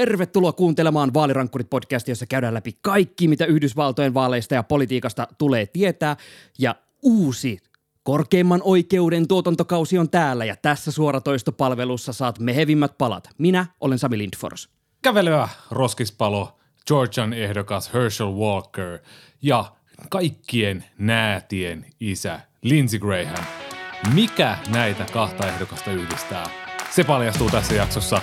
Tervetuloa kuuntelemaan Vaalirankkurit-podcastia, jossa käydään läpi kaikki, mitä Yhdysvaltojen vaaleista ja politiikasta tulee tietää. Ja uusi korkeimman oikeuden tuotantokausi on täällä ja tässä suoratoistopalvelussa saat mehevimmät palat. Minä olen Sami Lindfors. Kävelyä roskispalo, Georgian ehdokas Herschel Walker ja kaikkien näätien isä Lindsey Graham. Mikä näitä kahta ehdokasta yhdistää? Se paljastuu tässä jaksossa.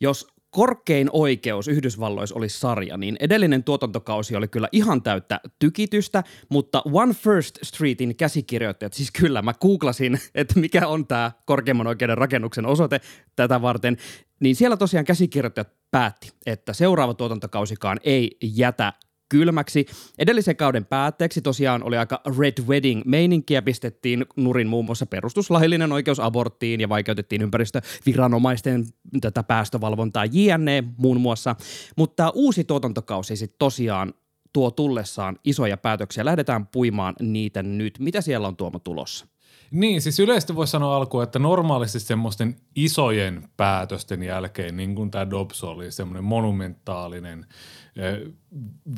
Jos korkein oikeus Yhdysvalloissa olisi sarja, niin edellinen tuotantokausi oli kyllä ihan täyttä tykitystä, mutta One First Streetin käsikirjoittajat, siis kyllä mä googlasin, että mikä on tämä korkeimman oikeuden rakennuksen osoite tätä varten, niin siellä tosiaan käsikirjoittajat päätti, että seuraava tuotantokausikaan ei jätä kylmäksi. Edellisen kauden päätteeksi tosiaan oli aika Red Wedding-meininkiä, pistettiin nurin muun muassa perustuslaillinen oikeus aborttiin ja vaikeutettiin ympäristöviranomaisten tätä päästövalvontaa JNE muun muassa. Mutta uusi tuotantokausi sitten tosiaan tuo tullessaan isoja päätöksiä. Lähdetään puimaan niitä nyt. Mitä siellä on Tuomo tulossa? Niin, siis yleisesti voisi sanoa alkuun, että normaalisti semmoisten isojen päätösten jälkeen, niin kuin tämä Dobbs oli, semmoinen monumentaalinen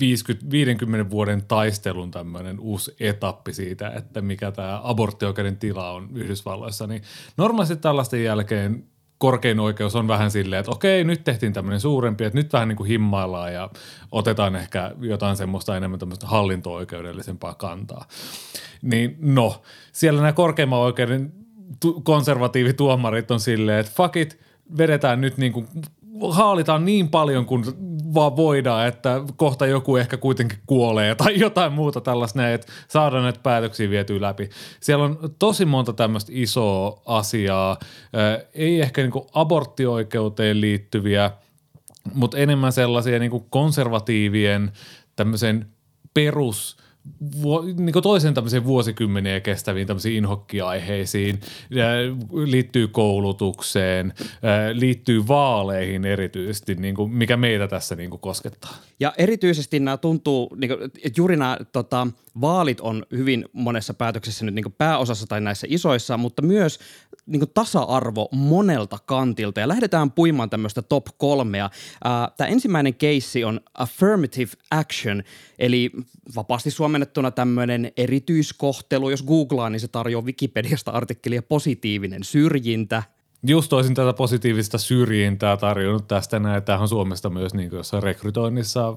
50, 50 vuoden taistelun tämmöinen uusi etappi siitä, että mikä tämä aborttioikeuden tila on Yhdysvalloissa, niin normaalisti tällaisten jälkeen korkein oikeus on vähän silleen, että okei, nyt tehtiin tämmöinen suurempi, että nyt vähän niin kuin himmaillaan ja otetaan ehkä jotain semmoista enemmän tämmöistä hallinto-oikeudellisempaa kantaa. Niin no, siellä nämä korkeimman oikeuden tu- konservatiivituomarit on silleen, että fuck it, vedetään nyt niin kuin haalitaan niin paljon kuin vaan voidaan, että kohta joku ehkä kuitenkin kuolee tai jotain muuta tällaista että saadaan näitä päätöksiä vietyä läpi. Siellä on tosi monta tämmöistä isoa asiaa, ei ehkä niin aborttioikeuteen liittyviä, mutta enemmän sellaisia niin konservatiivien tämmöisen perus – vu, niin toisen tämmöiseen vuosikymmeniä kestäviin tämmöisiin inhokkiaiheisiin, liittyy koulutukseen, liittyy vaaleihin erityisesti, niin kuin, mikä meitä tässä niin kuin koskettaa. Ja erityisesti nämä tuntuu, niin kuin, että juuri nämä tota, vaalit on hyvin monessa päätöksessä nyt niin kuin pääosassa tai näissä isoissa, mutta myös niin kuin tasa-arvo monelta kantilta. Ja lähdetään puimaan tämmöistä top kolmea. Tämä ensimmäinen keissi on affirmative action, eli vapaasti suomennettuna tämmöinen erityiskohtelu. Jos googlaa, niin se tarjoaa Wikipediasta artikkelia positiivinen syrjintä – Just olisin tätä positiivista syrjintää tarjonnut tästä näin. Tämähän on Suomesta myös niin jossain rekrytoinnissa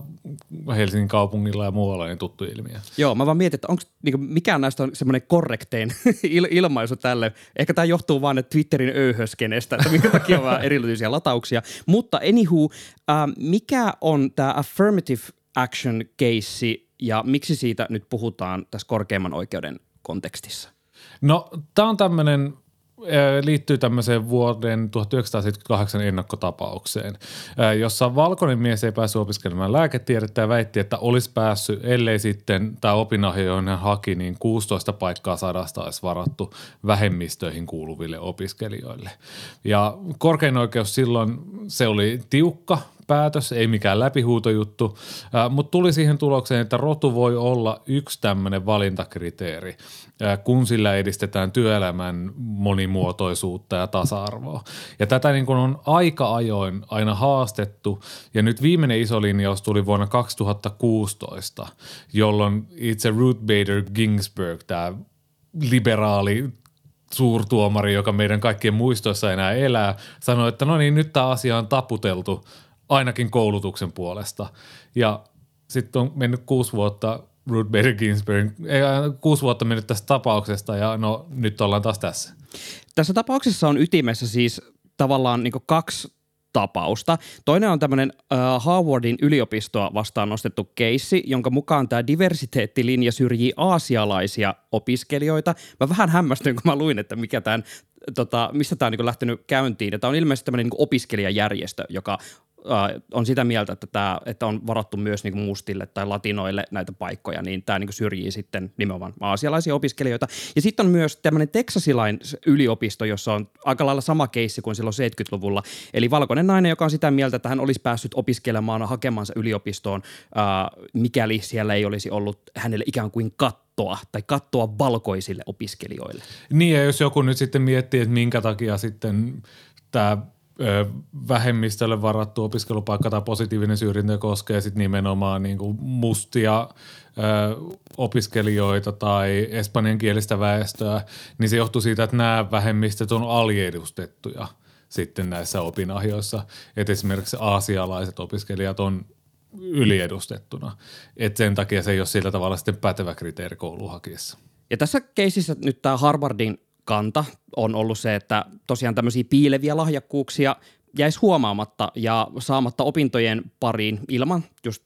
Helsingin kaupungilla ja muualla niin tuttu ilmiö. Joo, mä vaan mietin, että onko niin mikään näistä on semmoinen korrektein il- ilmaisu tälle. Ehkä tämä johtuu vaan että Twitterin öyhöskenestä, että minkä takia on vähän erityisiä latauksia. Mutta anywho, äh, mikä on tämä affirmative action case ja miksi siitä nyt puhutaan tässä korkeimman oikeuden kontekstissa? No, tämä on tämmöinen liittyy tämmöiseen vuoden 1978 ennakkotapaukseen, jossa valkoinen mies ei päässyt opiskelemaan lääketiedettä ja väitti, että olisi päässyt, ellei sitten tämä opinahjo, johon hän haki, niin 16 paikkaa sadasta olisi varattu vähemmistöihin kuuluville opiskelijoille. Ja korkein oikeus silloin, se oli tiukka päätös, ei mikään läpihuutojuttu, mutta tuli siihen tulokseen, että rotu voi olla yksi tämmöinen valintakriteeri, kun sillä edistetään työelämän monimuotoisuutta ja tasa-arvoa. Ja tätä niin kuin on aika ajoin aina haastettu, ja nyt viimeinen iso linjaus tuli vuonna 2016, jolloin itse Ruth Bader Ginsburg, tämä liberaali suurtuomari, joka meidän kaikkien muistoissa enää elää, sanoi, että no niin, nyt tämä asia on taputeltu ainakin koulutuksen puolesta. Ja sitten on mennyt kuusi vuotta Ruth Bader Ginsburg, ei, kuusi vuotta mennyt tästä tapauksesta ja no nyt ollaan taas tässä. Tässä tapauksessa on ytimessä siis tavallaan niin kaksi tapausta. Toinen on tämmöinen äh, Harvardin yliopistoa vastaan nostettu keissi, jonka mukaan tämä diversiteettilinja syrjii aasialaisia opiskelijoita. Mä vähän hämmästyin, kun mä luin, että mikä tämän tota, mistä tämä on niin lähtenyt käyntiin. Tämä on ilmeisesti tämmöinen niin opiskelijajärjestö, joka äh, on sitä mieltä, että, tämä, että on varattu myös niin mustille tai latinoille näitä paikkoja, niin tämä niin syrjii sitten nimenomaan aasialaisia opiskelijoita. Ja sitten on myös tämmöinen Texasilain yliopisto, jossa on aika lailla sama keissi kuin silloin 70-luvulla. Eli valkoinen nainen, joka on sitä mieltä, että hän olisi päässyt opiskelemaan hakemansa yliopistoon, äh, mikäli siellä ei olisi ollut hänelle ikään kuin kattoa tai kattoa valkoisille opiskelijoille. Niin ja jos joku nyt sitten miettii, että minkä takia sitten tämä vähemmistölle varattu opiskelupaikka tai positiivinen syrjintä koskee sitten nimenomaan niin kuin mustia ö, opiskelijoita tai espanjankielistä väestöä, niin se johtuu siitä, että nämä vähemmistöt on aliedustettuja sitten näissä opinahjoissa. Että esimerkiksi aasialaiset opiskelijat on yliedustettuna. Et sen takia se ei ole sillä tavalla sitten pätevä kriteeri kouluhakiessa. Ja tässä keisissä nyt tämä Harvardin kanta on ollut se, että tosiaan tämmöisiä piileviä lahjakkuuksia jäisi huomaamatta ja saamatta opintojen pariin ilman just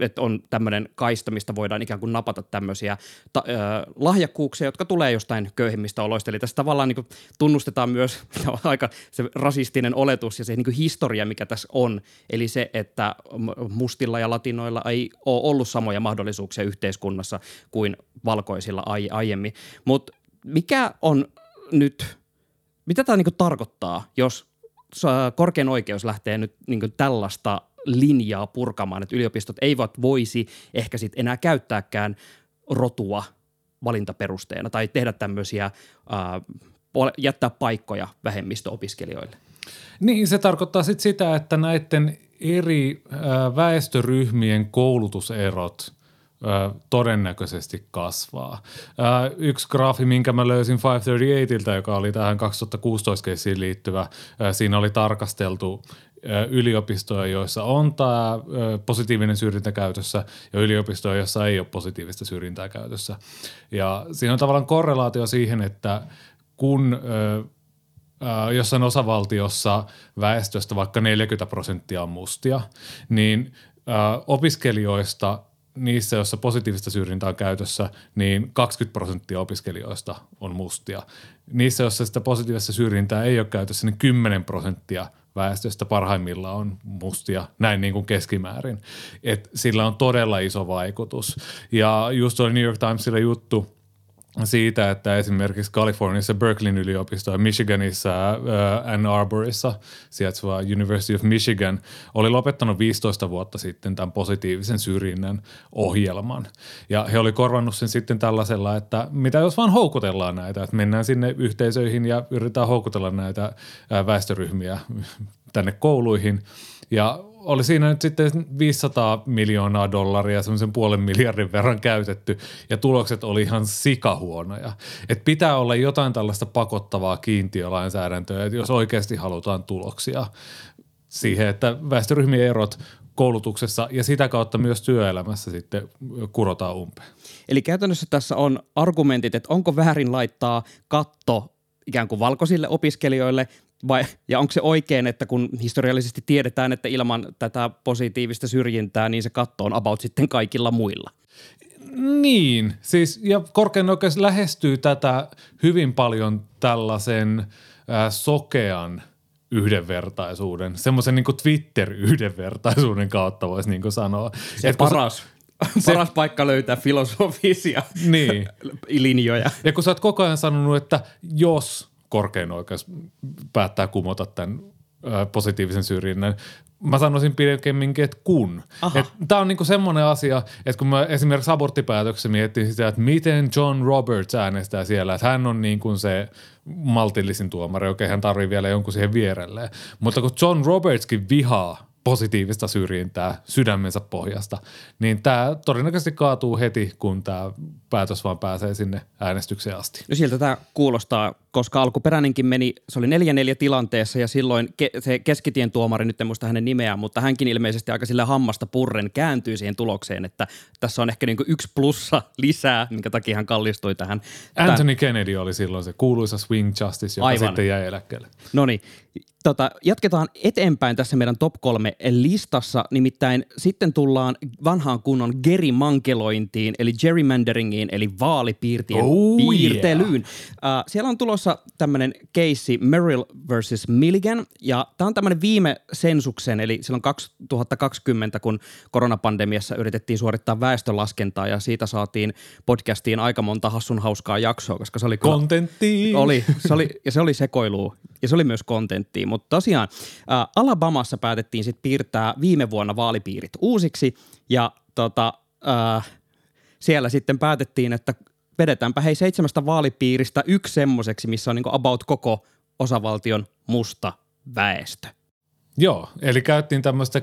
että on tämmöinen kaista, mistä voidaan ikään kuin napata tämmöisiä ta- ö, lahjakkuuksia, jotka tulee jostain köyhimmistä oloista. Eli tässä tavallaan niin tunnustetaan myös aika se rasistinen oletus ja se niin historia, mikä tässä on. Eli se, että mustilla ja latinoilla ei ole ollut samoja mahdollisuuksia yhteiskunnassa kuin valkoisilla ai- aiemmin. Mutta mikä on nyt, mitä tämä niinku tarkoittaa, jos korkein oikeus lähtee nyt niinku tällaista linjaa purkamaan, että yliopistot eivät voisi ehkä sitten enää käyttääkään rotua valintaperusteena tai tehdä tämmöisiä, jättää paikkoja vähemmistöopiskelijoille? Niin, se tarkoittaa sitten sitä, että näiden eri väestöryhmien koulutuserot – todennäköisesti kasvaa. Yksi graafi, minkä mä löysin 538, joka oli tähän 2016 keissiin liittyvä, siinä oli tarkasteltu yliopistoja, joissa on tämä positiivinen syrjintä käytössä ja yliopistoja, joissa ei ole positiivista syrjintää käytössä. Ja siinä on tavallaan korrelaatio siihen, että kun jossain osavaltiossa väestöstä vaikka 40 prosenttia on mustia, niin opiskelijoista – niissä, joissa positiivista syrjintää on käytössä, niin 20 prosenttia opiskelijoista on mustia. Niissä, joissa sitä positiivista syrjintää ei ole käytössä, niin 10 prosenttia väestöstä parhaimmillaan on mustia, näin niin kuin keskimäärin. Et sillä on todella iso vaikutus. Ja just oli New York Timesilla juttu – siitä, että esimerkiksi Kaliforniassa Berkeleyn yliopisto ja Michiganissa äh, Ann Arborissa sijaitseva University of Michigan oli lopettanut 15 vuotta sitten tämän positiivisen syrjinnän ohjelman. Ja he oli korvannut sen sitten tällaisella, että mitä jos vaan houkutellaan näitä, että mennään sinne yhteisöihin ja yritetään houkutella näitä äh, väestöryhmiä tänne kouluihin. Ja oli siinä nyt sitten 500 miljoonaa dollaria, semmoisen puolen miljardin verran käytetty, ja tulokset oli ihan sikahuonoja. Et pitää olla jotain tällaista pakottavaa kiintiölainsäädäntöä, että jos oikeasti halutaan tuloksia siihen, että väestöryhmien erot koulutuksessa ja sitä kautta myös työelämässä sitten kurotaan umpeen. Eli käytännössä tässä on argumentit, että onko väärin laittaa katto ikään kuin valkoisille opiskelijoille vai, ja onko se oikein, että kun historiallisesti tiedetään, että ilman tätä positiivista syrjintää, niin se katto on about sitten kaikilla muilla? Niin, siis ja korkein oikeus lähestyy tätä hyvin paljon tällaisen äh, sokean yhdenvertaisuuden, semmoisen niin Twitter-yhdenvertaisuuden kautta voisi niin sanoa. Se Et paras. Se, paras paikka löytää filosofisia niin. linjoja. Ja kun sä oot koko ajan sanonut, että jos korkein oikeus päättää kumota tämän positiivisen syrjinnän. Mä sanoisin pidemminkin, että kun. Tämä on niinku semmoinen asia, että kun mä esimerkiksi aborttipäätöksessä miettin sitä, että miten John Roberts äänestää siellä, että hän on niin kuin se maltillisin tuomari, okei hän tarvii vielä jonkun siihen vierelleen. Mutta kun John Robertskin vihaa positiivista syrjintää sydämensä pohjasta, niin tämä todennäköisesti kaatuu heti, kun tämä päätös vaan pääsee sinne äänestykseen asti. No siltä tämä kuulostaa, koska alkuperäinenkin meni, se oli 4-4 tilanteessa ja silloin ke- se keskitien tuomari, nyt en muista hänen nimeään, mutta hänkin ilmeisesti aika sillä hammasta purren kääntyi siihen tulokseen, että tässä on ehkä niinku yksi plussa lisää, minkä takia hän kallistui tähän. Anthony Kennedy oli silloin se kuuluisa swing justice, joka Aivan. sitten jäi eläkkeelle. No niin, tota, jatketaan eteenpäin tässä meidän top kolme listassa. Nimittäin sitten tullaan vanhaan kunnon gerimankelointiin, eli gerrymanderingiin, eli vaalipiirtien Oh, piirtelyyn. Uh, siellä on tulossa tämmöinen keissi Merrill versus Milligan, ja tämä on tämmöinen viime sensuksen, eli silloin 2020, kun koronapandemiassa yritettiin suorittaa väestölaskentaa, ja siitä saatiin podcastiin aika monta hassun hauskaa jaksoa, koska se oli kyllä... Kontentti. Oli, se oli, ja se oli sekoilua, ja se oli myös kontenttia. Mutta tosiaan ää, Alabamassa päätettiin sitten piirtää viime vuonna vaalipiirit uusiksi, ja tota, ää, siellä sitten päätettiin, että vedetäänpä hei seitsemästä vaalipiiristä yksi semmoiseksi, missä on niinku about koko osavaltion musta väestö. Joo, eli käyttiin tämmöistä,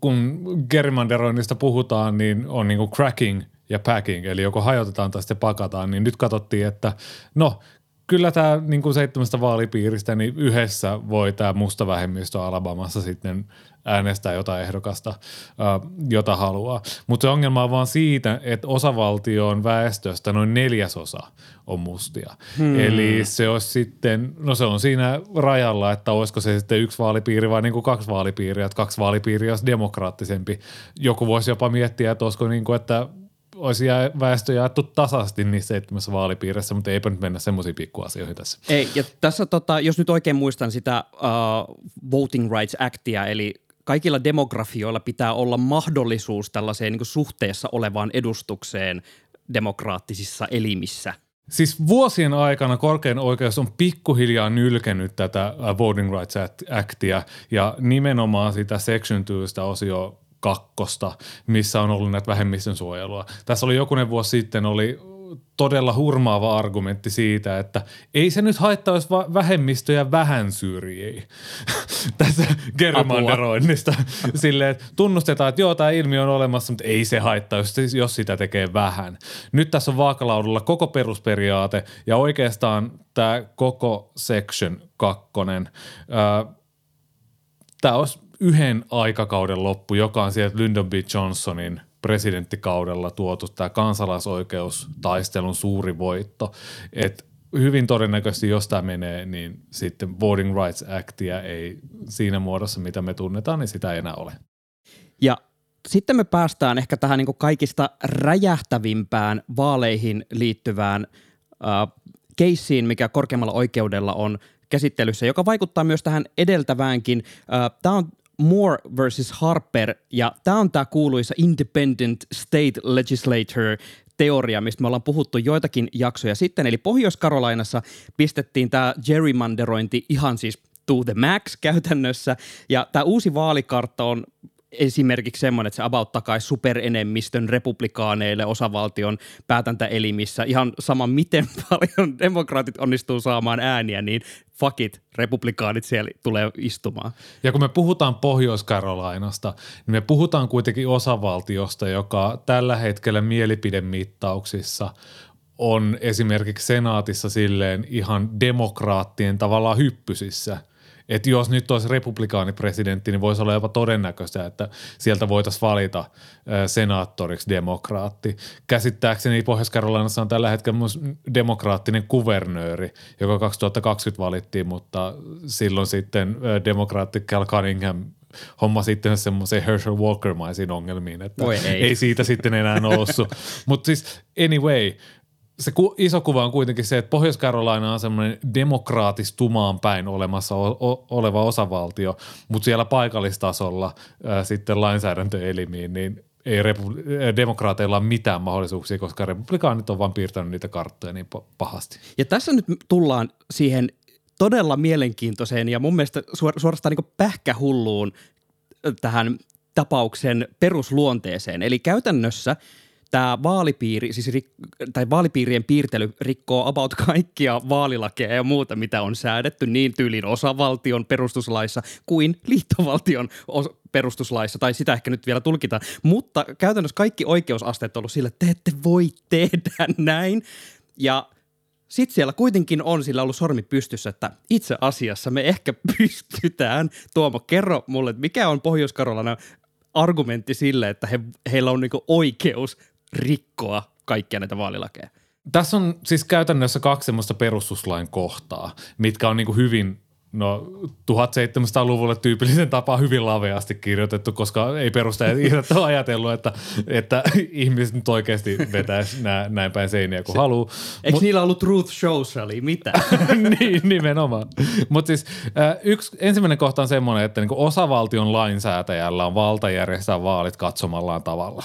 kun gerrymanderoinnista puhutaan, niin on niinku cracking ja packing, eli joko hajotetaan tai sitten pakataan, niin nyt katsottiin, että no kyllä tämä niin kuin seitsemästä vaalipiiristä, niin yhdessä voi tämä musta vähemmistö Alabamassa sitten äänestää jotain ehdokasta, jota haluaa. Mutta se ongelma on vaan siitä, että osavaltion väestöstä noin neljäsosa on mustia. Hmm. Eli se olisi sitten, no se on siinä rajalla, että olisiko se sitten yksi vaalipiiri vai niin kuin kaksi vaalipiiriä, että kaksi vaalipiiriä olisi demokraattisempi. Joku voisi jopa miettiä, että olisiko niin kuin, että olisi väestö jaettu tasaisesti niissä seitsemässä vaalipiirissä, mutta eipä nyt mennä semmoisiin pikkuasioihin tässä. Ei, ja tässä tota, jos nyt oikein muistan sitä uh, Voting Rights Actia, eli kaikilla demografioilla pitää olla mahdollisuus tällaiseen niin suhteessa olevaan edustukseen demokraattisissa elimissä. Siis vuosien aikana korkein oikeus on pikkuhiljaa nylkenyt tätä uh, Voting Rights Actia ja nimenomaan sitä Section 2 osio kakkosta, missä on ollut näitä vähemmistön suojelua. Tässä oli jokunen vuosi sitten oli todella hurmaava argumentti siitä, että ei se nyt haittaa, jos va- vähemmistöjä vähän syrjii tässä gerrymanderoinnista. Silleen, että tunnustetaan, että joo, tämä ilmiö on olemassa, mutta ei se haittaa, jos, jos sitä tekee vähän. Nyt tässä on vaakalaudalla koko perusperiaate ja oikeastaan tämä koko section kakkonen. Tämä olisi yhden aikakauden loppu, joka on sieltä Lyndon B. Johnsonin presidenttikaudella tuotu tämä kansalaisoikeustaistelun suuri voitto. Et hyvin todennäköisesti, jos tämä menee, niin sitten Voting Rights Actia ei siinä muodossa, mitä me tunnetaan, niin sitä ei enää ole. Ja sitten me päästään ehkä tähän niin kaikista räjähtävimpään vaaleihin liittyvään äh, keissiin, mikä korkeammalla oikeudella on käsittelyssä, joka vaikuttaa myös tähän edeltäväänkin. Tämä on Moore versus Harper, ja tämä on tämä kuuluisa Independent State Legislator teoria, mistä me ollaan puhuttu joitakin jaksoja sitten. Eli Pohjois-Karolainassa pistettiin tämä gerrymanderointi ihan siis to the max käytännössä, ja tämä uusi vaalikartta on esimerkiksi semmoinen, että se about takaisin superenemmistön republikaaneille osavaltion päätäntäelimissä. Ihan sama, miten paljon demokraatit onnistuu saamaan ääniä, niin fuck it, republikaanit siellä tulee istumaan. Ja kun me puhutaan Pohjois-Karolainasta, niin me puhutaan kuitenkin osavaltiosta, joka tällä hetkellä mielipidemittauksissa on esimerkiksi senaatissa silleen ihan demokraattien tavallaan hyppysissä – että jos nyt olisi republikaanipresidentti, niin voisi olla jopa todennäköistä, että sieltä voitaisiin valita senaattoriksi demokraatti. Käsittääkseni Pohjois-Karolinassa on tällä hetkellä myös demokraattinen kuvernööri, joka 2020 valittiin, mutta silloin sitten demokraatti Cal Cunningham homma sitten semmoiseen Herschel Walker-maisiin ongelmiin, että Voi ei. ei siitä sitten enää noussut. Mutta siis anyway, se ku, iso kuva on kuitenkin se, että Pohjois-Carolina on semmoinen demokraatistumaan päin olemassa o, o, oleva osavaltio, mutta siellä paikallistasolla ää, sitten lainsäädäntöelimiin, niin ei repu- demokraateilla ole mitään mahdollisuuksia, koska republikaanit on vaan piirtänyt niitä karttoja niin pahasti. Ja tässä nyt tullaan siihen todella mielenkiintoiseen ja mun mielestä suor- suorastaan niin pähkähulluun tähän tapauksen perusluonteeseen. Eli käytännössä – tämä vaalipiiri, siis rik, tai vaalipiirien piirtely rikkoo about kaikkia vaalilakeja ja muuta, mitä on säädetty niin tyylin osavaltion perustuslaissa kuin liittovaltion os- perustuslaissa, tai sitä ehkä nyt vielä tulkitaan. Mutta käytännössä kaikki oikeusasteet on ollut sillä, että te ette voi tehdä näin. Ja sitten siellä kuitenkin on sillä ollut sormi pystyssä, että itse asiassa me ehkä pystytään. Tuomo, kerro mulle, että mikä on pohjois argumentti sille, että he, heillä on niinku oikeus rikkoa kaikkia näitä vaalilakeja. Tässä on siis käytännössä kaksi semmoista perustuslain kohtaa, mitkä on niin hyvin No 1700-luvulle tyypillisen tapa hyvin laveasti kirjoitettu, koska ei perustajat ihmiset ole ajatellut, että, että ihmiset nyt oikeasti vetäisi nää, näin päin seiniä kuin haluaa. Eikö Mut- niillä ollut Truth Social, mitä? niin, nimenomaan. Mutta siis äh, yksi, ensimmäinen kohta on semmoinen, että niinku osavaltion lainsäätäjällä on valta järjestää vaalit katsomallaan tavalla.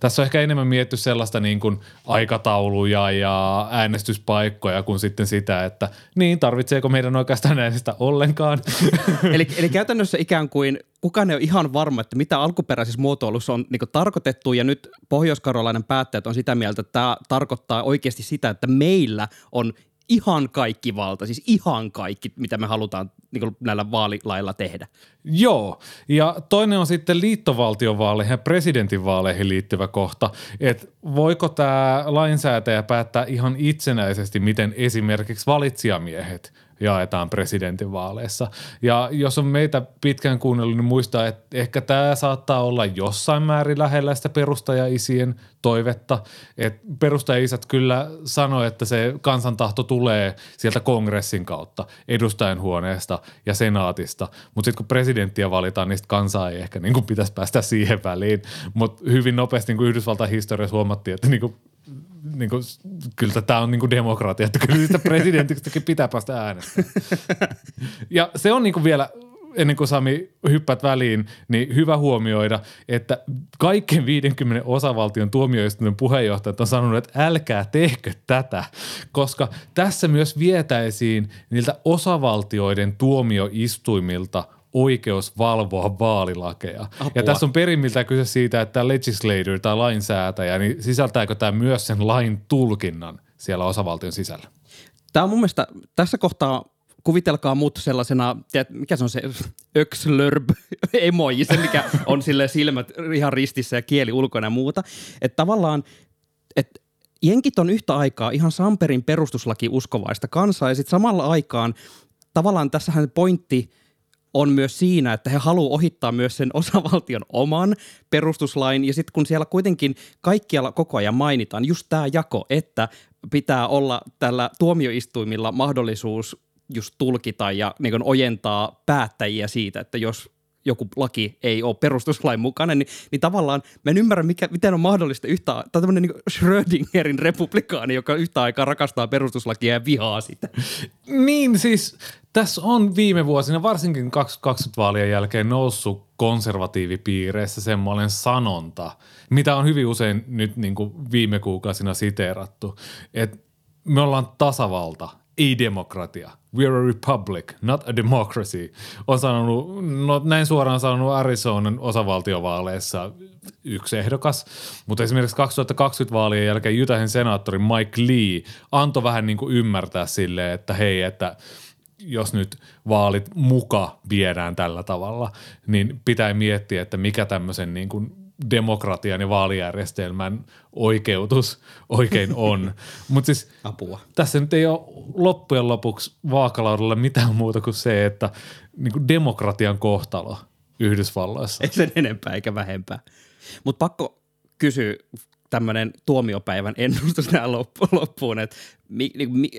Tässä on ehkä enemmän mietty sellaista niin kuin aikatauluja ja äänestyspaikkoja kuin sitten sitä, että niin, tarvitseeko meidän oikeastaan äänestää ollenkaan. eli, eli käytännössä ikään kuin kukaan ei ole ihan varma, että mitä alkuperäisessä muotoilussa on niin tarkoitettu, ja nyt Pohjois-Karolainen päättäjät on sitä mieltä, että tämä tarkoittaa oikeasti sitä, että meillä on ihan kaikki valta, siis ihan kaikki, mitä me halutaan niin näillä vaalilailla tehdä. Joo, ja toinen on sitten liittovaltiovaaleihin ja presidentinvaaleihin liittyvä kohta, että voiko tämä lainsäätäjä päättää ihan itsenäisesti, miten esimerkiksi valitsijamiehet jaetaan presidentinvaaleissa. Ja jos on meitä pitkään kuunnellut, niin muistaa, että ehkä tämä saattaa olla jossain määrin lähellä sitä perustajaisien toivetta. Että perustajaisät kyllä sanoi, että se kansantahto tulee sieltä kongressin kautta, edustajanhuoneesta ja senaatista. Mutta sitten kun presidenttiä valitaan, niin kansaa ei ehkä niin kuin pitäisi päästä siihen väliin. Mutta hyvin nopeasti niin kuin Yhdysvaltain historiassa huomattiin, että niin kuin niin kuin, kyllä tämä on niin kuin demokratia, että kyllä sitä presidentiksikin pitää päästä äänestämään. Ja se on niin kuin vielä ennen kuin Sami hyppäät väliin, niin hyvä huomioida, että kaikkien 50 osavaltion tuomioistuimen puheenjohtajat on sanonut, että älkää tehkö tätä, koska tässä myös vietäisiin niiltä osavaltioiden tuomioistuimilta oikeus valvoa vaalilakeja. Apua. Ja tässä on perimmiltään kyse siitä, että legislator tai lainsäätäjä, niin sisältääkö tämä myös sen lain tulkinnan siellä osavaltion sisällä? Tämä on mun mielestä tässä kohtaa kuvitelkaa mut sellaisena, tiedät, mikä se on se ökslörb emoji, se mikä on sille silmät ihan ristissä ja kieli ulkona ja muuta. Että tavallaan, että jenkit on yhtä aikaa ihan Samperin perustuslaki uskovaista kansaa ja sitten samalla aikaan tavallaan tässähän pointti on myös siinä, että he haluavat ohittaa myös sen osavaltion oman perustuslain ja sitten kun siellä kuitenkin kaikkialla koko ajan mainitaan just tämä jako, että pitää olla tällä tuomioistuimilla mahdollisuus just tulkita ja niin ojentaa päättäjiä siitä, että jos joku laki ei ole perustuslain mukainen, niin, niin tavallaan mä en ymmärrä, mikä, miten on mahdollista yhtä, tai tämmöinen niin Schrödingerin republikaani, joka yhtä aikaa rakastaa perustuslakia ja vihaa sitä. Niin siis tässä on viime vuosina, varsinkin 2020 vaalien jälkeen noussut konservatiivipiireissä semmoinen sanonta, mitä on hyvin usein nyt niin kuin viime kuukausina siteerattu, että me ollaan tasavalta, ei demokratia. We are a republic, not a democracy. On sanonut, no näin suoraan sanonut Arizonan osavaltiovaaleissa yksi ehdokas, mutta esimerkiksi 2020 vaalien jälkeen Utahin senaattori Mike Lee antoi vähän niin kuin ymmärtää silleen, että hei, että jos nyt vaalit muka viedään tällä tavalla, niin pitää miettiä, että mikä tämmöisen niin kuin demokratian ja vaalijärjestelmän oikeutus oikein on. Mutta siis Apua. tässä nyt ei ole loppujen lopuksi vaakalaudalla mitään muuta kuin se, että niin kuin demokratian kohtalo Yhdysvalloissa. Ei sen enempää eikä vähempää. Mutta pakko kysyä tämmöinen tuomiopäivän ennustus tähän loppuun, että mi, niin, mi,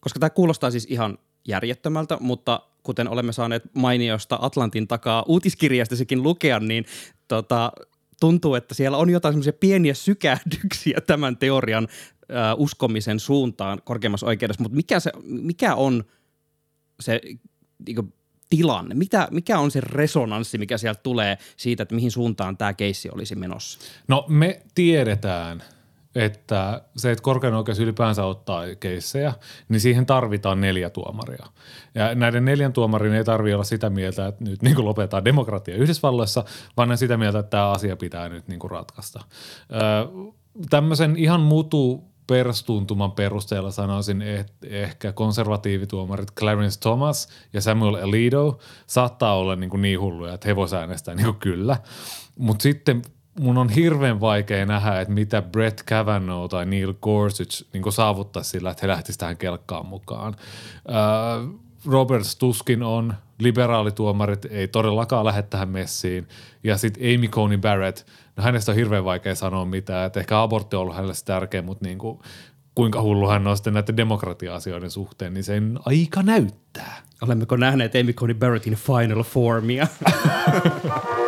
koska tämä kuulostaa siis ihan järjettömältä, mutta kuten olemme saaneet mainiosta Atlantin takaa uutiskirjasta sekin lukea, niin tota, tuntuu, että siellä on jotain semmoisia pieniä sykähdyksiä tämän teorian äh, uskomisen suuntaan korkeimmassa oikeudessa, mutta mikä, mikä on se niin kuin, tilanne? Mitä, mikä on se resonanssi, mikä sieltä tulee siitä, että mihin suuntaan tämä keissi olisi menossa? No me tiedetään, että se, että korkein oikeus ylipäänsä ottaa keissejä, niin siihen tarvitaan neljä tuomaria. Ja näiden neljän tuomarin ei tarvitse olla sitä mieltä, että nyt niin lopetetaan demokratia Yhdysvalloissa, vaan ne sitä mieltä, että tämä asia pitää nyt niin ratkaista. Öö, tämmöisen ihan mutu perstuntuman perusteella sanoisin, että ehkä konservatiivituomarit Clarence Thomas ja Samuel Alito saattaa olla niin, kuin niin hulluja, että he voisivat äänestää niin kuin kyllä. Mutta sitten mun on hirveän vaikea nähdä, että mitä Brett Kavanaugh tai Neil Gorsuch niin saavuttaisi sillä, että he lähtisivät tähän kelkkaan mukaan. Äh, Robert Tuskin on, liberaalituomarit ei todellakaan lähde tähän messiin. Ja sitten Amy Coney Barrett, no hänestä on hirveän vaikea sanoa mitään, että ehkä abortti on ollut hänelle tärkeä, mutta niin kuin kuinka hullu hän on sitten näiden demokratia-asioiden suhteen, niin sen aika näyttää. Olemmeko nähneet Amy Coney Barrettin Final Formia?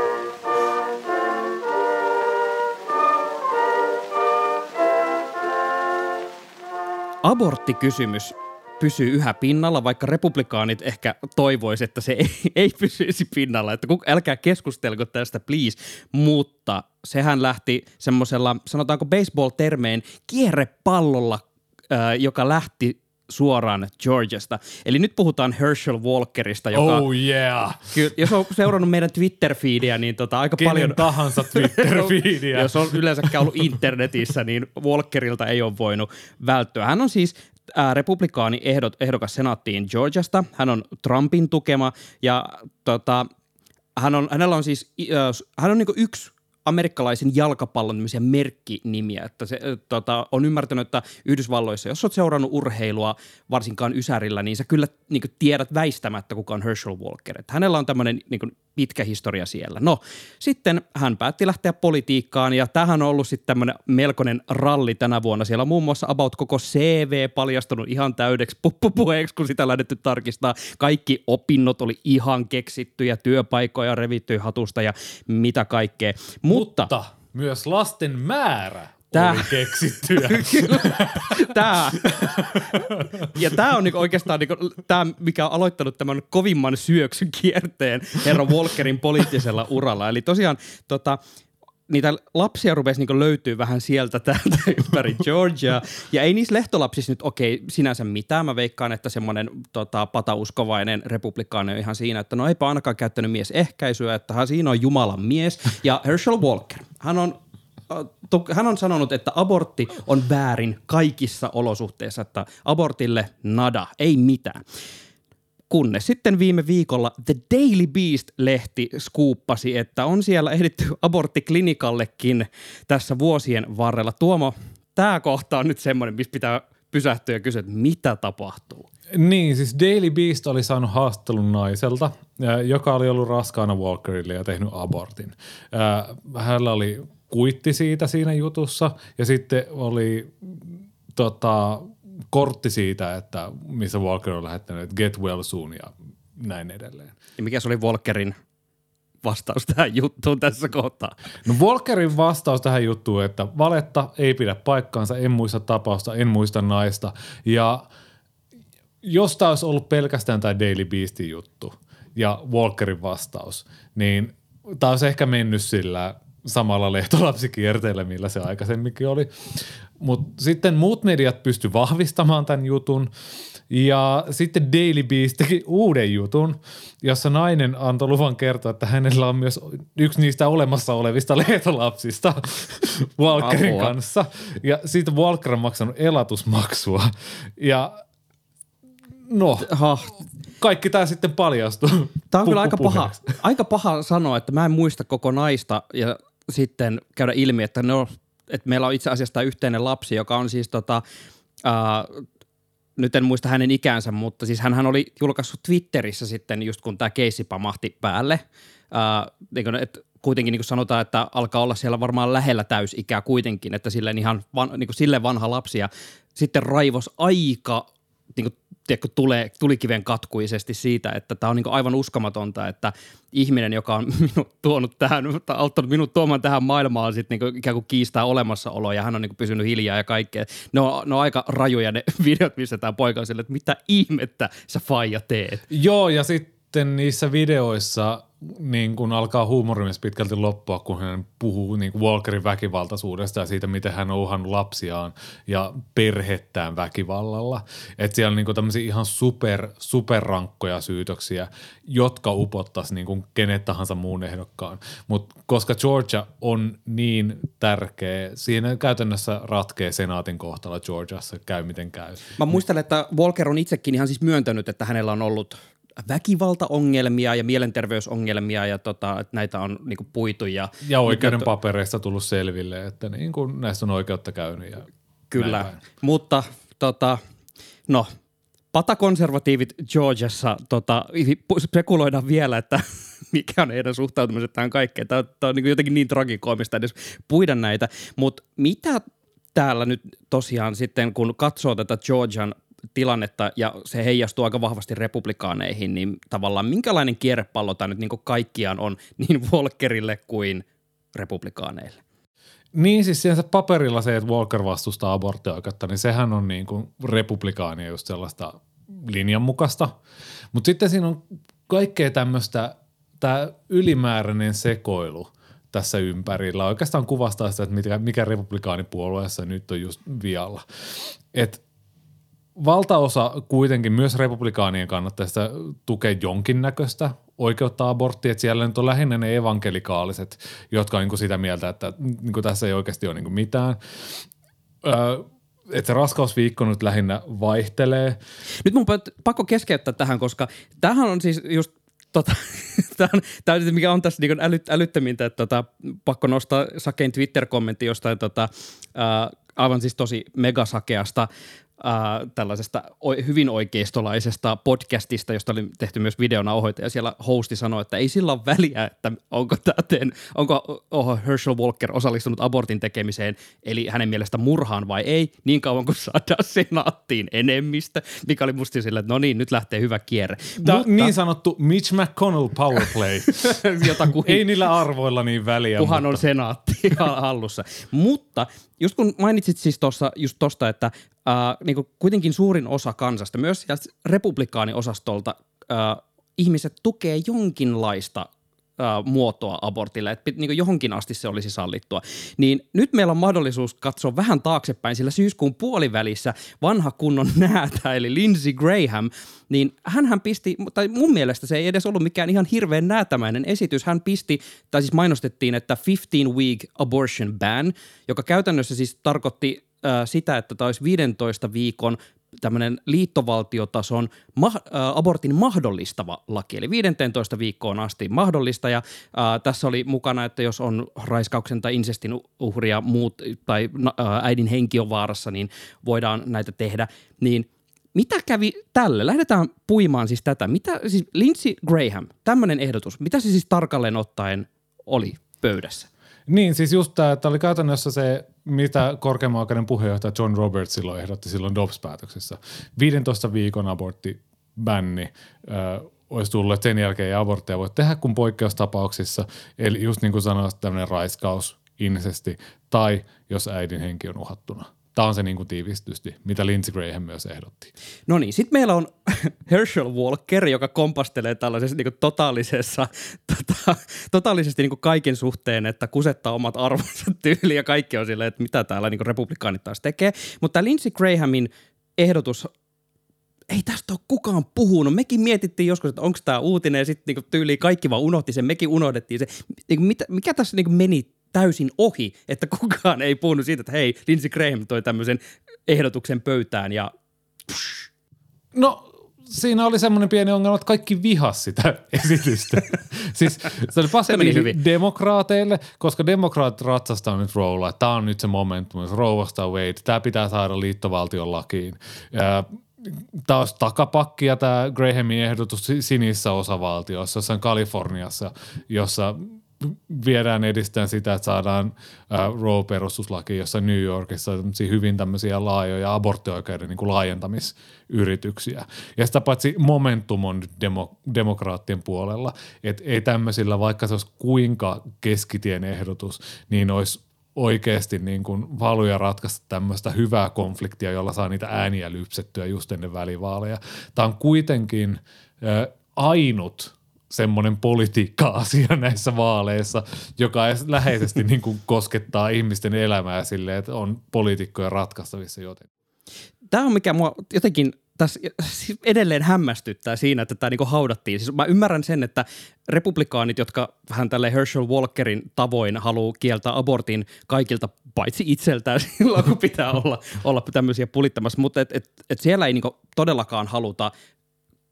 Aborttikysymys pysyy yhä pinnalla, vaikka republikaanit ehkä toivoisivat, että se ei, ei pysyisi pinnalla. Että kun, älkää keskustelko tästä, please. Mutta sehän lähti semmoisella, sanotaanko baseball-termeen, kierrepallolla, äh, joka lähti suoraan Georgiasta. Eli nyt puhutaan Herschel Walkerista, joka... Oh yeah! Kyllä, jos on seurannut meidän Twitter-feediä, niin tota, aika Kenen paljon... tahansa Twitter-feediä. jos on yleensäkään ollut internetissä, niin Walkerilta ei ole voinut välttyä. Hän on siis republikaani ehdot, ehdokas senaattiin Georgiasta. Hän on Trumpin tukema ja tota, hän on, hänellä on siis, äh, hän on niinku yksi amerikkalaisen jalkapallon merkkinimiä. Että se, tota, on ymmärtänyt, että Yhdysvalloissa, jos olet seurannut urheilua varsinkaan Ysärillä, niin sä kyllä niin tiedät väistämättä, kuka on Herschel Walker. Että hänellä on tämmöinen niin pitkä historia siellä. No, sitten hän päätti lähteä politiikkaan ja tähän on ollut sitten tämmöinen melkoinen ralli tänä vuonna. Siellä on muun muassa About koko CV paljastunut ihan täydeksi puppupuheeksi, kun sitä lähdetty tarkistaa. Kaikki opinnot oli ihan keksittyjä, työpaikoja revitty hatusta ja mitä kaikkea. Mutta, Mutta myös lasten määrä Tää- oli keksittyä. Tää. Ja tämä on niinku oikeastaan niinku, tämä, mikä on aloittanut tämän kovimman syöksyn kierteen herra Walkerin poliittisella uralla. Eli tosiaan tota, niitä lapsia rupesi niinku löytyy vähän sieltä täältä ympäri Georgia. Ja ei niissä lehtolapsissa nyt okei okay, sinänsä mitään. Mä veikkaan, että semmoinen tota, patauskovainen republikaani on ihan siinä, että no eipä ainakaan käyttänyt miesehkäisyä, että hän siinä on Jumalan mies. Ja Herschel Walker, hän on hän on sanonut, että abortti on väärin kaikissa olosuhteissa, että abortille nada, ei mitään. Kunnes sitten viime viikolla The Daily Beast-lehti skuuppasi, että on siellä ehditty aborttiklinikallekin tässä vuosien varrella. Tuomo, tämä kohta on nyt semmoinen, missä pitää pysähtyä ja kysyä, että mitä tapahtuu. Niin, siis Daily Beast oli saanut haastattelun naiselta, joka oli ollut raskaana Walkerille ja tehnyt abortin. Hänellä oli kuitti siitä siinä jutussa ja sitten oli tota, kortti siitä, että missä Walker on lähettänyt, että get well soon ja näin edelleen. Ja mikä se oli Volkerin vastaus tähän juttuun tässä kohtaa? No Walkerin vastaus tähän juttuun, että valetta ei pidä paikkaansa, en muista tapausta, en muista naista. Ja jos tämä olisi ollut pelkästään tämä Daily Beastin juttu ja Walkerin vastaus, niin tämä olisi ehkä mennyt sillä samalla lehtolapsikierteellä, millä se aikaisemminkin oli. Mutta sitten muut mediat pysty vahvistamaan tämän jutun. Ja sitten Daily Beast teki uuden jutun, jossa nainen antoi luvan kertoa, että hänellä on myös yksi niistä olemassa olevista lehtolapsista Walkerin Apua. kanssa. Ja siitä Walker on maksanut elatusmaksua. Ja no, Ha, kaikki tämä sitten paljastui. Tämä on kyllä aika paha, aika paha sanoa, että mä en muista koko naista ja sitten käydä ilmi, että, no, että meillä on itse asiassa tämä yhteinen lapsi, joka on siis tota, ää, nyt en muista hänen ikäänsä, mutta siis hän oli julkaissut Twitterissä sitten just kun tämä keissi pamahti päälle. Ää, niin että kuitenkin niin kuin sanotaan, että alkaa olla siellä varmaan lähellä täysikää kuitenkin, että silleen ihan van, niin kuin sille vanha lapsi ja sitten raivos aika niin kuin, tiedätkö, tulee, tulikiven katkuisesti siitä, että tämä on niin aivan uskomatonta, että ihminen, joka on minut tuonut tähän, auttanut minut tuomaan tähän maailmaan, sit niin ikään kuin kiistää olemassaoloa ja hän on niin pysynyt hiljaa ja kaikkea. Ne on, ne on aika rajuja ne videot, missä tämä poika on sille, että mitä ihmettä sä faija teet. Joo, ja sitten niissä videoissa niin kun alkaa huumori myös pitkälti loppua, kun hän puhuu niin kuin Walkerin väkivaltaisuudesta ja siitä, miten hän on uhannut lapsiaan ja perhettään väkivallalla. Että siellä on niin tämmöisiä ihan super, superrankkoja syytöksiä, jotka upottaisi niin kuin kenet tahansa muun ehdokkaan. Mutta koska Georgia on niin tärkeä, siinä käytännössä ratkee senaatin kohtalo Georgiassa, käy miten käy. Mä muistelen, että Walker on itsekin ihan siis myöntänyt, että hänellä on ollut väkivaltaongelmia ja mielenterveysongelmia ja tota, että näitä on niinku puitu. Ja, Ja oikeuden nyt- papereista tullut selville, että niin kuin näistä on oikeutta käynyt. Ja Kyllä, näin mutta tota, no, patakonservatiivit Georgiassa tota, spekuloidaan vielä, että mikä on heidän suhtautumiset tähän kaikkeen. Tämä on, tämä on niin jotenkin niin tragikoomista edes puida näitä, mutta mitä täällä nyt tosiaan sitten, kun katsoo tätä Georgian tilannetta ja se heijastuu aika vahvasti republikaaneihin, niin tavallaan minkälainen kierrepallo tämä nyt niin kaikkiaan on niin Walkerille kuin republikaaneille? Niin, siis se paperilla se, että Walker vastustaa aborttioikeutta, niin sehän on niin kuin republikaania just sellaista linjanmukaista. Mutta sitten siinä on kaikkea tämmöistä, tämä ylimääräinen sekoilu tässä ympärillä oikeastaan kuvastaa sitä, että mikä, mikä republikaanipuolueessa nyt on just vialla. Et valtaosa kuitenkin myös republikaanien kannattajista tukee jonkinnäköistä oikeutta aborttia, että siellä nyt on lähinnä ne evankelikaaliset, jotka on niin sitä mieltä, että niin tässä ei oikeasti ole niin mitään. Öö, että se raskausviikko nyt lähinnä vaihtelee. Nyt mun pakko keskeyttää tähän, koska tähän on siis just tota, tämä, mikä on tässä niin älyt, älyttömintä, että tota, pakko nostaa Sakein Twitter-kommentti jostain tota, ää, aivan siis tosi megasakeasta äh, tällaisesta hyvin oikeistolaisesta podcastista, josta oli tehty myös videonauhoita, ja siellä hosti sanoi, että ei sillä ole väliä, että onko, täten, onko oh, Herschel Walker osallistunut abortin tekemiseen, eli hänen mielestä murhaan vai ei, niin kauan kuin saadaan senaattiin enemmistö, mikä oli musta sillä, että no niin, nyt lähtee hyvä kierre. Tämä Mutta, niin sanottu Mitch McConnell powerplay. Jota kuin, ei niillä arvoilla niin väliä. Kuhan mutta. on senaatti hallussa. Mutta just kun mainitsit siis tuossa just tosta, että äh, niin kuin kuitenkin suurin osa kansasta, myös republikaaniosastolta, äh, ihmiset tukee jonkinlaista äh, muotoa abortille, että niin johonkin asti se olisi sallittua. Niin nyt meillä on mahdollisuus katsoa vähän taaksepäin, sillä syyskuun puolivälissä vanha kunnon näätä, eli Lindsey Graham, niin hän pisti, tai mun mielestä se ei edes ollut mikään ihan hirveän näätämäinen esitys. Hän pisti, tai siis mainostettiin, että 15 week abortion ban, joka käytännössä siis tarkoitti sitä, että tämä olisi 15 viikon tämmöinen liittovaltiotason ma- abortin mahdollistava laki, eli 15 viikkoon asti mahdollista, ja äh, tässä oli mukana, että jos on raiskauksen tai insestin uhria muut, tai äh, äidin henki on vaarassa, niin voidaan näitä tehdä, niin mitä kävi tälle? Lähdetään puimaan siis tätä. Mitä, siis Lindsey Graham, tämmöinen ehdotus, mitä se siis tarkalleen ottaen oli pöydässä? Niin, siis just tämä, että oli käytännössä se, mitä korkeimman oikeuden puheenjohtaja John Roberts silloin ehdotti silloin Dobbs-päätöksessä. 15 viikon aborttibänni ö, olisi tullut, että sen jälkeen ei abortteja voi tehdä kuin poikkeustapauksissa. Eli just niin kuin sanoit, tämmöinen raiskaus, insesti tai jos äidin henki on uhattuna. Tämä on se niin kuin tiivistysti, mitä Lindsey Graham myös ehdotti. No niin, sitten meillä on Herschel Walker, joka kompastelee tällaisessa niin totaalisessa, tota, totaalisesti niin kaiken suhteen, että kusettaa omat arvonsa tyyliin ja kaikki on silleen, että mitä täällä niin republikaanit taas tekee. Mutta Lindsey Grahamin ehdotus ei tästä ole kukaan puhunut. Mekin mietittiin joskus, että onko tämä uutinen ja sitten niinku tyyliin kaikki vaan unohti sen, mekin unohdettiin se. Niinku mikä tässä niinku meni täysin ohi, että kukaan ei puhunut siitä, että hei, Lindsey Graham toi tämmöisen ehdotuksen pöytään ja... No siinä oli semmoinen pieni ongelma, että kaikki vihas sitä esitystä. siis se oli niin demokraateille, koska demokraatit ratsastaa nyt että tämä on nyt se momentum, rouvasta Wade, tämä pitää saada liittovaltion lakiin. Tämä olisi takapakkia tämä Grahamin ehdotus sinissä osavaltiossa, jossain Kaliforniassa, jossa viedään edistään sitä, että saadaan äh, Roe-perustuslaki, jossa New Yorkissa on hyvin tämmöisiä laajoja aborttioikeuden niin kuin laajentamisyrityksiä. Ja sitä paitsi momentum on demo, demokraattien puolella, että ei tämmöisillä, vaikka se olisi kuinka keskitien ehdotus, niin olisi oikeasti niin kuin valuja ratkaista tämmöistä hyvää konfliktia, jolla saa niitä ääniä lypsettyä just ennen välivaaleja. Tämä on kuitenkin äh, ainut semmoinen politiikka-asia näissä vaaleissa, joka läheisesti niin kuin koskettaa ihmisten elämää silleen, että on poliitikkoja ratkaistavissa joten. Tämä on mikä mua jotenkin tässä edelleen hämmästyttää siinä, että tämä niinku haudattiin. Siis mä ymmärrän sen, että republikaanit, jotka vähän tälle Herschel Walkerin tavoin haluaa kieltää abortin kaikilta, paitsi itseltään silloin, kun pitää olla, olla tämmöisiä pulittamassa, mutta et, et, et siellä ei niinku todellakaan haluta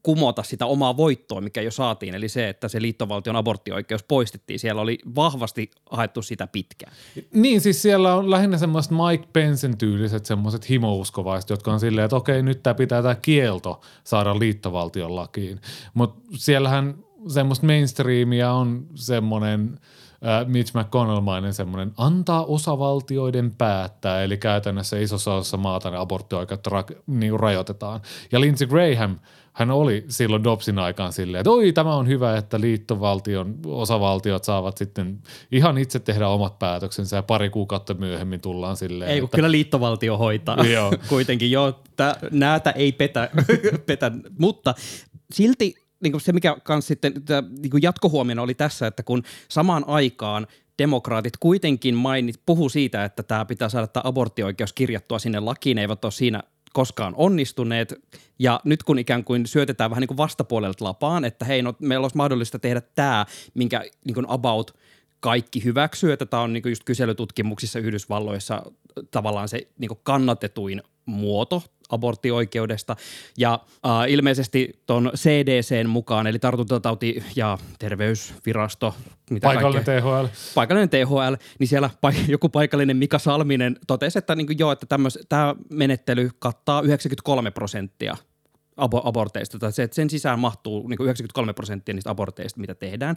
kumota sitä omaa voittoa, mikä jo saatiin, eli se, että se liittovaltion aborttioikeus poistettiin. Siellä oli vahvasti haettu sitä pitkään. Niin, siis siellä on lähinnä semmoiset Mike Pensen tyyliset semmoiset himouskovaiset, jotka on silleen, että okei, nyt tämä pitää tämä kielto saada liittovaltion lakiin. Mutta siellähän semmoista mainstreamia on semmoinen äh, Mitch McConnell-mainen semmoinen antaa osavaltioiden päättää, eli käytännössä isossa osassa maata ne aborttioikeutta ra- niin rajoitetaan. Ja Lindsey Graham, hän oli silloin Dobsin aikaan silleen, että oi tämä on hyvä, että liittovaltion osavaltiot saavat sitten ihan itse tehdä omat päätöksensä ja pari kuukautta myöhemmin tullaan silleen. Ei, kun että, kyllä liittovaltio hoitaa. Joo. Kuitenkin joo, tää, näätä ei petä, petä, mutta silti niin kuin se, mikä kans sitten tää, niin jatkohuomiona oli tässä, että kun samaan aikaan demokraatit kuitenkin mainit, puhu siitä, että tämä pitää saada tämä aborttioikeus kirjattua sinne lakiin, eivät ole siinä koskaan onnistuneet. Ja nyt kun ikään kuin syötetään vähän niin kuin vastapuolelta lapaan, että hei, no, meillä olisi mahdollista tehdä tämä, minkä niin kuin about kaikki hyväksyy, että tämä on niin kuin just kyselytutkimuksissa Yhdysvalloissa tavallaan se niin kuin kannatetuin muoto aborttioikeudesta. Ja äh, ilmeisesti tuon CDCn mukaan, eli tartuntatauti- ja terveysvirasto, mitä Paikallinen kaikkea- THL. paikallinen THL, niin siellä paik- joku paikallinen Mika Salminen totesi, että niin kuin joo, että tämä menettely kattaa 93 prosenttia abo- aborteista, tai se, että sen sisään mahtuu niin kuin 93 prosenttia niistä aborteista, mitä tehdään,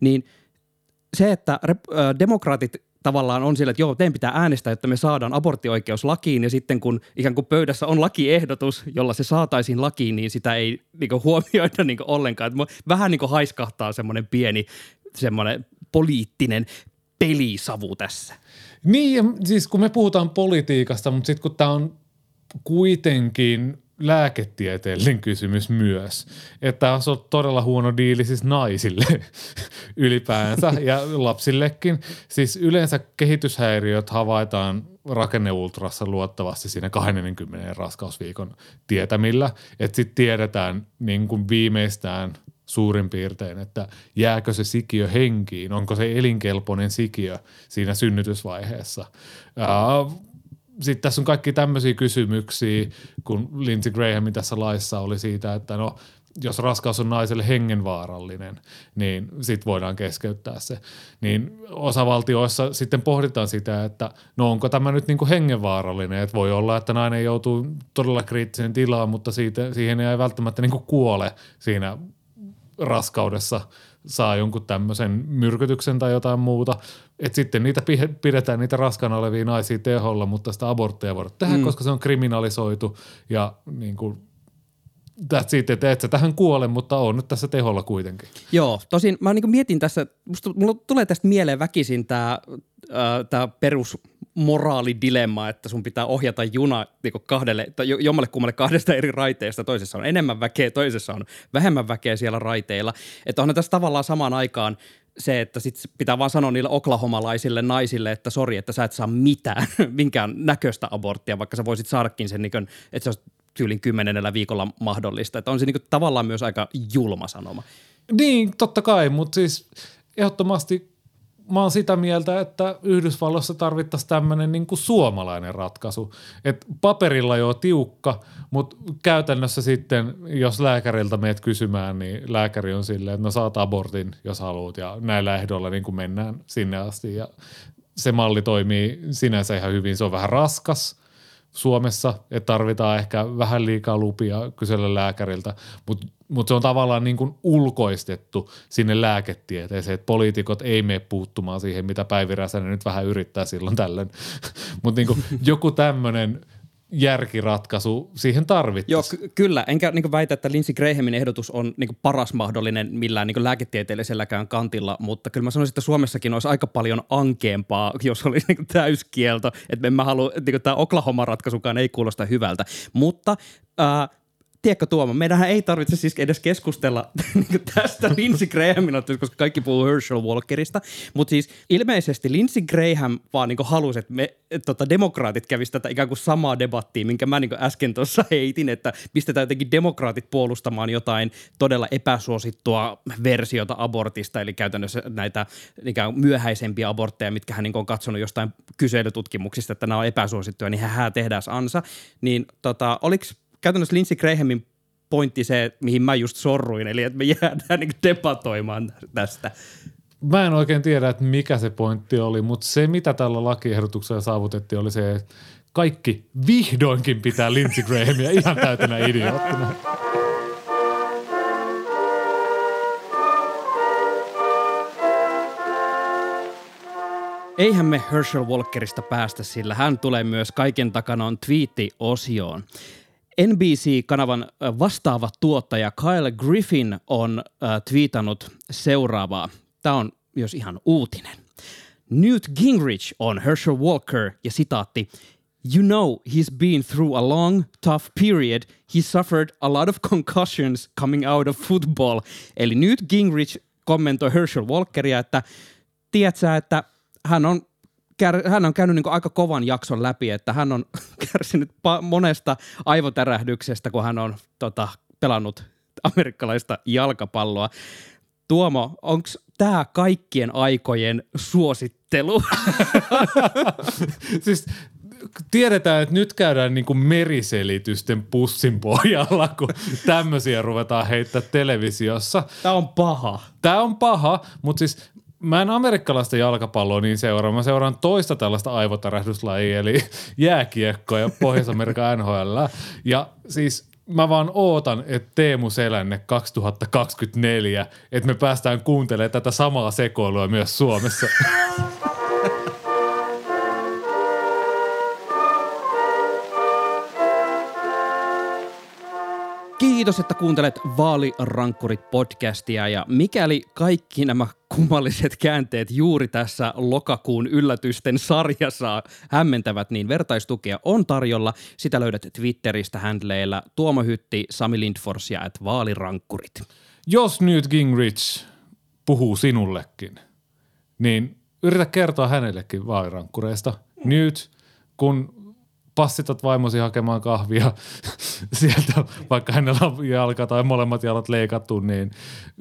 niin se, että demokraatit tavallaan on sillä, että joo, teidän pitää äänestää, jotta me saadaan aborttioikeus lakiin, ja sitten kun ikään kuin pöydässä on lakiehdotus, jolla se saataisiin lakiin, niin sitä ei niin kuin, huomioida niin kuin, ollenkaan. Että vähän niin kuin haiskahtaa semmoinen pieni semmoinen poliittinen pelisavu tässä. Niin, siis kun me puhutaan politiikasta, mutta sitten kun tämä on kuitenkin lääketieteellinen kysymys myös, että se on todella huono diili siis naisille ylipäänsä ja lapsillekin. Siis yleensä kehityshäiriöt havaitaan rakenneultrassa luottavasti siinä 20 raskausviikon tietämillä, että sitten tiedetään niin kuin viimeistään suurin piirtein, että jääkö se sikiö henkiin, onko se elinkelpoinen sikiö siinä synnytysvaiheessa. Ää, sitten tässä on kaikki tämmöisiä kysymyksiä, kun Lindsey Grahamin tässä laissa oli siitä, että no jos raskaus on naiselle hengenvaarallinen, niin sitten voidaan keskeyttää se. Niin osavaltioissa sitten pohditaan sitä, että no onko tämä nyt niinku hengenvaarallinen, että voi olla, että nainen joutuu todella kriittiseen tilaan, mutta siitä, siihen ei välttämättä niinku kuole siinä raskaudessa saa jonkun tämmöisen myrkytyksen tai jotain muuta. Että sitten niitä pi- pidetään niitä raskaana olevia naisia teholla, mutta sitä aborttia ei voida tehdä, mm. koska se on kriminalisoitu ja niin kuin that's it, että et sä tähän kuole, mutta on nyt tässä teholla kuitenkin. Joo, tosin mä niin mietin tässä, musta, mulla tulee tästä mieleen väkisin tämä tää perus moraalidilemma, että sun pitää ohjata juna niin kahdelle, tai jo- jommalle kummalle kahdesta eri raiteesta. Toisessa on enemmän väkeä, toisessa on vähemmän väkeä siellä raiteilla. Että onhan tässä tavallaan samaan aikaan se, että sit pitää vaan sanoa niille oklahomalaisille naisille, että sori, että sä et saa mitään, minkään näköistä aborttia, vaikka sä voisit saadakin sen, niin että olisi tyylin kymmenennellä viikolla mahdollista. Että on se niin kuin, tavallaan myös aika julma sanoma. Niin, totta kai, mutta siis ehdottomasti mä oon sitä mieltä, että Yhdysvalloissa tarvittaisiin tämmöinen niin kuin suomalainen ratkaisu. Et paperilla jo tiukka, mutta käytännössä sitten, jos lääkäriltä meet kysymään, niin lääkäri on silleen, että no saat abortin, jos haluat, ja näillä ehdoilla niin kuin mennään sinne asti. Ja se malli toimii sinänsä ihan hyvin. Se on vähän raskas Suomessa, että tarvitaan ehkä vähän liikaa lupia kysellä lääkäriltä, mutta mut se on tavallaan niin kuin ulkoistettu sinne lääketieteeseen, että poliitikot ei mene puuttumaan siihen, mitä Päivi Räsänen nyt vähän yrittää silloin tällöin. mutta niin joku tämmöinen järkiratkaisu siihen tarvittaisiin. Joo, ky- kyllä. Enkä niin väitä, että Lindsey Grahamin ehdotus on niin paras mahdollinen millään niin lääketieteelliselläkään kantilla, mutta kyllä mä sanoisin, että Suomessakin olisi aika paljon ankeampaa, jos olisi niin täyskielto. Että en mä halua, niin tämä Oklahoma-ratkaisukaan ei kuulosta hyvältä. Mutta äh, tiedätkö Tuomo, meidän ei tarvitse siis edes keskustella niin tästä Lindsey Grahamin, koska kaikki puhuu Herschel Walkerista, mutta siis ilmeisesti Lindsey Graham vaan niin halusi, että me tota, demokraatit kävisivät tätä ikään kuin samaa debattia, minkä mä niin äsken tuossa heitin, että pistetään jotenkin demokraatit puolustamaan jotain todella epäsuosittua versiota abortista, eli käytännössä näitä ikään kuin myöhäisempiä abortteja, mitkä hän niin on katsonut jostain kyselytutkimuksista, että nämä on epäsuosittuja, niin hän tehdään ansa, niin tota, oliko käytännössä Lindsey Grahamin pointti se, mihin mä just sorruin, eli että me jäädään niin debatoimaan tästä. Mä en oikein tiedä, että mikä se pointti oli, mutta se mitä tällä lakiehdotuksella saavutettiin oli se, että kaikki vihdoinkin pitää Lindsey Grahamia ihan täytänä idioottina. Eihän me Herschel Walkerista päästä, sillä hän tulee myös kaiken takana on twiitti-osioon. NBC-kanavan vastaava tuottaja Kyle Griffin on äh, twiitannut seuraavaa. Tämä on myös ihan uutinen. Newt Gingrich on Herschel Walker ja sitaatti You know he's been through a long, tough period. He suffered a lot of concussions coming out of football. Eli Newt Gingrich kommentoi Herschel Walkeria, että tiedät sä, että hän on, kär, hän on käynyt niin aika kovan jakson läpi, että hän on kärsinyt pa- monesta aivotärähdyksestä, kun hän on tota, pelannut amerikkalaista jalkapalloa. Tuomo, onko tämä kaikkien aikojen suosittelu? Siis tiedetään, että nyt käydään niin kuin meriselitysten pussin pohjalla, kun tämmöisiä ruvetaan heittää televisiossa. Tämä on paha. Tämä on paha, mutta siis mä en amerikkalaista jalkapalloa niin seuraa. Mä seuraan toista tällaista aivotärähdyslajia, eli jääkiekkoa ja Pohjois-Amerikan NHL. Ja siis mä vaan ootan, että Teemu Selänne 2024, että me päästään kuuntelemaan tätä samaa sekoilua myös Suomessa. Kiitos, että kuuntelet Vaalirankkurit podcastia ja mikäli kaikki nämä kummalliset käänteet juuri tässä lokakuun yllätysten sarjassa hämmentävät, niin vertaistukea on tarjolla. Sitä löydät Twitteristä handleilla Tuomo Hytti, Sami Lindfors ja at Vaalirankkurit. Jos Newt Gingrich puhuu sinullekin, niin yritä kertoa hänellekin vaalirankkureista. Newt, kun passitat vaimosi hakemaan kahvia sieltä, vaikka hänellä on jalka tai molemmat jalat leikattu, niin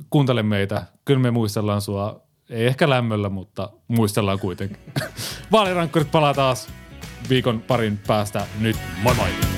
kuuntele meitä. Kyllä me muistellaan sua, ei ehkä lämmöllä, mutta muistellaan kuitenkin. Vaalirankkurit palaa taas viikon parin päästä nyt. Moi moi!